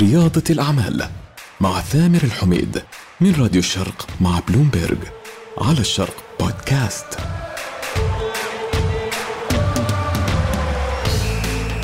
رياضة الأعمال مع ثامر الحميد من راديو الشرق مع بلومبيرج على الشرق بودكاست.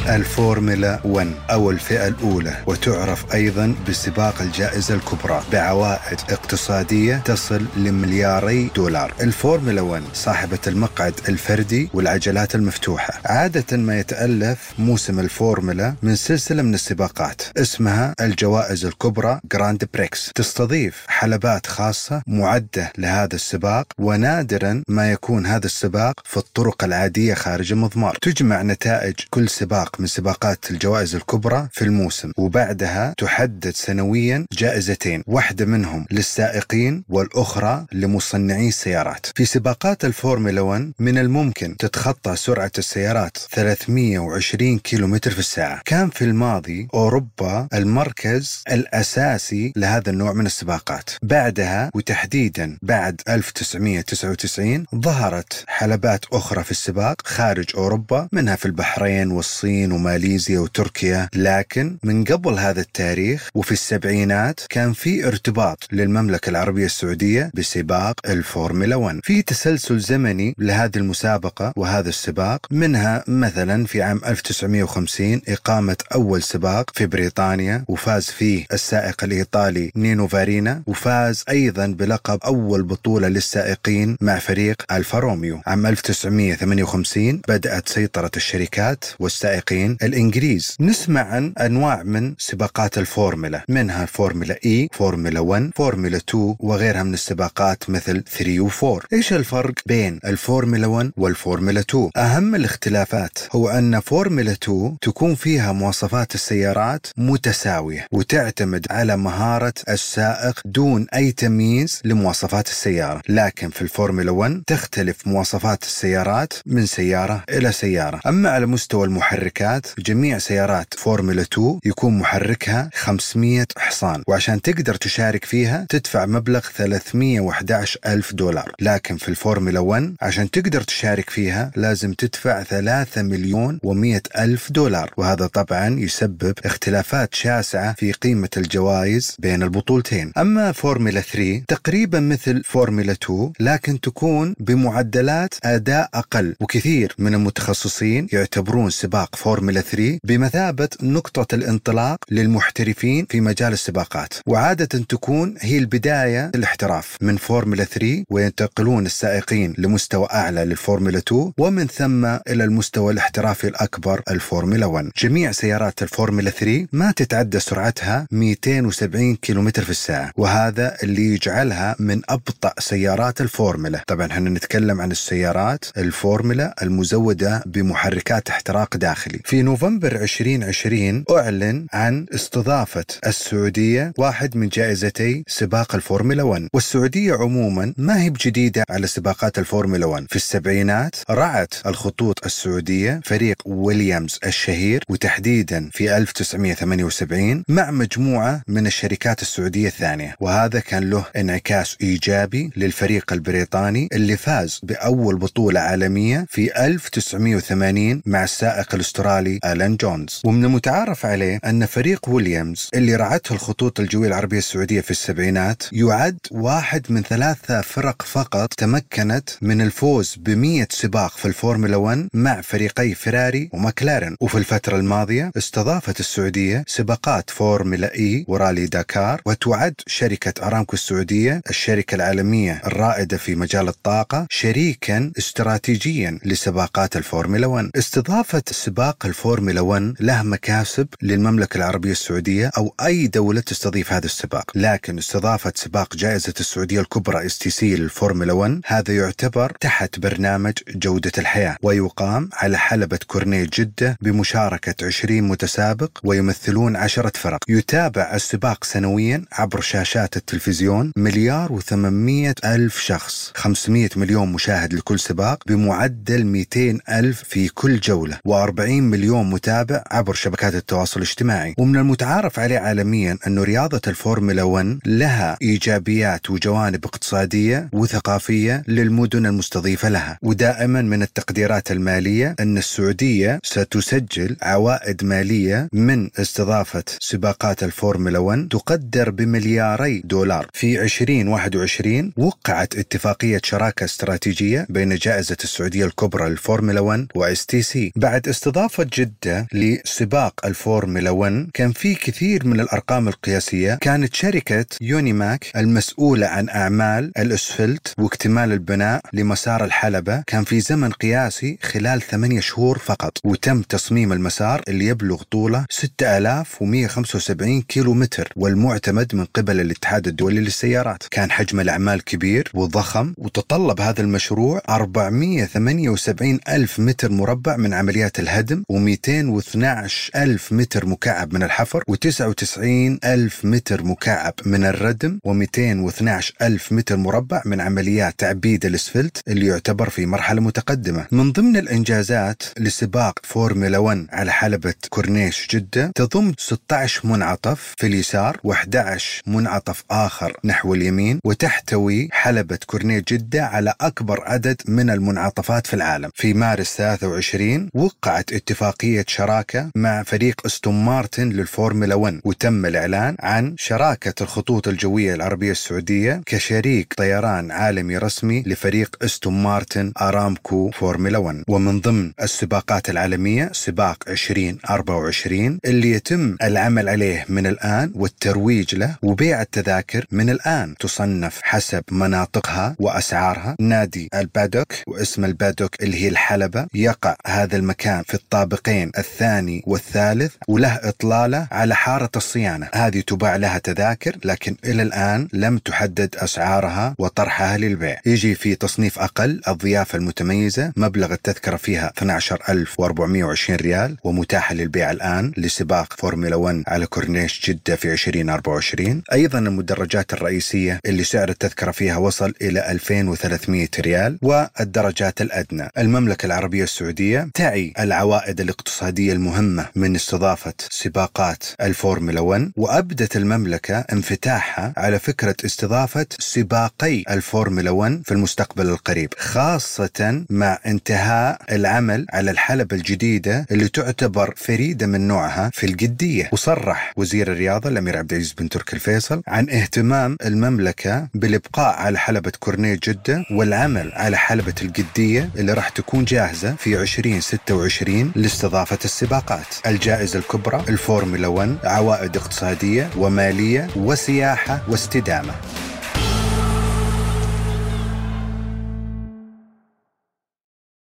الفورمولا 1 أو الفئة الأولى وتعرف أيضا بسباق الجائزة الكبرى بعوائد اقتصادية تصل لملياري دولار. الفورمولا 1 صاحبة المقعد الفردي والعجلات المفتوحة. عادة ما يتألف موسم الفورمولا من سلسلة من السباقات اسمها الجوائز الكبرى Grand Prix تستضيف حلبات خاصة معدة لهذا السباق ونادرا ما يكون هذا السباق في الطرق العادية خارج المضمار. تجمع نتائج كل سباق من سباقات الجوائز الكبرى في الموسم وبعدها تحدد سنويا جائزتين واحدة منهم للسائقين والأخرى لمصنعي السيارات. في سباقات الفورمولا 1 من الممكن تتخطى سرعة السيارات 320 كيلومتر في الساعة. كان في الماضي أوروبا المركز الأساسي لهذا النوع من السباقات. بعدها وتحديدا بعد 1999 ظهرت حلبات أخرى في السباق خارج أوروبا منها في البحرين والصين الصين وماليزيا وتركيا لكن من قبل هذا التاريخ وفي السبعينات كان في ارتباط للمملكة العربية السعودية بسباق الفورمولا 1 في تسلسل زمني لهذه المسابقة وهذا السباق منها مثلا في عام 1950 إقامة أول سباق في بريطانيا وفاز فيه السائق الإيطالي نينو فارينا وفاز أيضا بلقب أول بطولة للسائقين مع فريق ألفا روميو. عام 1958 بدأت سيطرة الشركات والسائقين السائقين الإنجليز. نسمع عن أنواع من سباقات الفورمولا. منها فورمولا إي فورمولا 1 فورمولا 2 وغيرها من السباقات مثل 3 و 4 إيش الفرق بين الفورمولا 1 والفورمولا 2 أهم الاختلافات هو أن فورمولا 2 تكون فيها مواصفات السيارات متساوية وتعتمد على مهارة السائق دون أي تمييز لمواصفات السيارة. لكن في الفورمولا 1 تختلف مواصفات السيارات من سيارة إلى سيارة. أما على مستوى المحركات الشركات جميع سيارات فورمولا 2 يكون محركها 500 حصان. وعشان تقدر تشارك فيها تدفع مبلغ 311 ألف دولار. لكن في الفورمولا 1 عشان تقدر تشارك فيها لازم تدفع 3 مليون و100 ألف دولار. وهذا طبعا يسبب اختلافات شاسعة في قيمة الجوائز بين البطولتين. أما فورمولا 3 تقريبا مثل فورمولا 2 لكن تكون بمعدلات أداء أقل. وكثير من المتخصصين يعتبرون سباق فورمولا 3 بمثابة نقطة الانطلاق للمحترفين في مجال السباقات. وعادة تكون هي البداية الاحتراف من فورمولا 3 وينتقلون السائقين لمستوى أعلى للفورمولا 2 ومن ثم إلى المستوى الاحترافي الأكبر الفورمولا 1 جميع سيارات الفورمولا 3 ما تتعدى سرعتها 270 كم في الساعة. وهذا اللي يجعلها من أبطأ سيارات الفورمولا. طبعا إحنا نتكلم عن السيارات الفورمولا المزودة بمحركات احتراق داخلي. في نوفمبر 2020 أعلن عن استضافة السعودية واحد من جائزتي سباق الفورمولا 1 والسعودية عموما ما هي بجديدة على سباقات الفورمولا 1 في السبعينات رعت الخطوط السعودية فريق ويليامز الشهير وتحديدا في 1978 مع مجموعة من الشركات السعودية الثانية. وهذا كان له انعكاس إيجابي للفريق البريطاني اللي فاز بأول بطولة عالمية في 1980 مع السائق الأسترالي الأسترالي آلان جونز. ومن المتعارف عليه أن فريق ويليامز اللي رعته الخطوط الجوية العربية السعودية في السبعينات يعد واحد من ثلاثة فرق فقط تمكنت من الفوز بمية سباق في الفورمولا 1 مع فريقي فيراري وماكلارن وفي الفترة الماضية استضافت السعودية سباقات فورمولا إي ورالي داكار وتعد شركة أرامكو السعودية الشركة العالمية الرائدة في مجال الطاقة شريكا استراتيجيا لسباقات الفورمولا 1 استضافة سباق سباق الفورمولا 1 له مكاسب للمملكة العربية السعودية أو أي دولة تستضيف هذا السباق. لكن استضافة سباق جائزة السعودية الكبرى STC للفورمولا 1 هذا يعتبر تحت برنامج جودة الحياة. ويقام على حلبة كورنيش جدة بمشاركة 20 متسابق ويمثلون عشرة فرق. يتابع السباق سنويا عبر شاشات التلفزيون مليار و800 ألف شخص. 500 مليون مشاهد لكل سباق بمعدل 200 ألف في كل جولة. و40 مليون متابع عبر شبكات التواصل الاجتماعي. ومن المتعارف عليه عالميا أن رياضة الفورمولا 1 لها إيجابيات وجوانب اقتصادية وثقافية للمدن المستضيفة لها. ودائما من التقديرات المالية أن السعودية ستسجل عوائد مالية من استضافة سباقات الفورمولا 1 تقدر بملياري دولار. في 2021 وقعت اتفاقية شراكة استراتيجية بين جائزة السعودية الكبرى للفورمولا 1 و STC بعد استضافة جدة لسباق الفورمولا 1 كان في كثير من الأرقام القياسية. كانت شركة يونيماك المسؤولة عن أعمال الأسفلت واكتمال البناء لمسار الحلبة. كان في زمن قياسي خلال ثمانية شهور فقط. وتم تصميم المسار اللي يبلغ طوله 6175 كيلو متر والمعتمد من قبل الاتحاد الدولي للسيارات. كان حجم الأعمال كبير وضخم. وتطلب هذا المشروع 478 ألف متر مربع من عمليات الهدم. و212 ألف متر مكعب من الحفر و99 ألف متر مكعب من الردم و212 ألف متر مربع من عمليات تعبيد الأسفلت اللي يعتبر في مرحلة متقدمة. من ضمن الإنجازات لسباق فورمولا 1 على حلبة كورنيش جدة تضم 16 منعطف في اليسار و11 منعطف آخر نحو اليمين وتحتوي حلبة كورنيش جدة على أكبر عدد من المنعطفات في العالم. في مارس 23 وقعت اتفاقية شراكة مع فريق أستون مارتن للفورمولا 1 وتم الإعلان عن شراكة الخطوط الجوية العربية السعودية كشريك طيران عالمي رسمي لفريق أستون مارتن أرامكو فورمولا 1 ومن ضمن السباقات العالمية سباق 2024 اللي يتم العمل عليه من الآن والترويج له وبيع التذاكر من الآن تصنف حسب مناطقها وأسعارها. نادي البادوك واسم البادوك اللي هي الحلبة يقع هذا المكان في الطابقين الثاني والثالث وله إطلالة على حارة الصيانة. هذه تباع لها تذاكر لكن إلى الآن لم تحدد أسعارها وطرحها للبيع. يجي في تصنيف أقل الضيافة المتميزة مبلغ التذكرة فيها 12420 ريال ومتاحة للبيع الآن لسباق فورمولا 1 على كورنيش جدة في 2024 أيضا المدرجات الرئيسية اللي سعر التذكرة فيها وصل إلى 2300 ريال والدرجات الأدنى. المملكة العربية السعودية تعي العوائد الاقتصادية المهمة من استضافة سباقات الفورمولا 1 وأبدت المملكة انفتاحها على فكرة استضافة سباقي الفورمولا 1 في المستقبل القريب خاصة مع انتهاء العمل على الحلبة الجديدة اللي تعتبر فريدة من نوعها في القدية وصرح وزير الرياضة الأمير عبد العزيز بن تركي الفيصل عن اهتمام المملكة بالإبقاء على حلبة كورنيه جدة والعمل على حلبة القدية اللي راح تكون جاهزة في 2026 لاستضافة السباقات. الجائزة الكبرى الفورمولا 1 عوائد اقتصادية ومالية وسياحة واستدامة.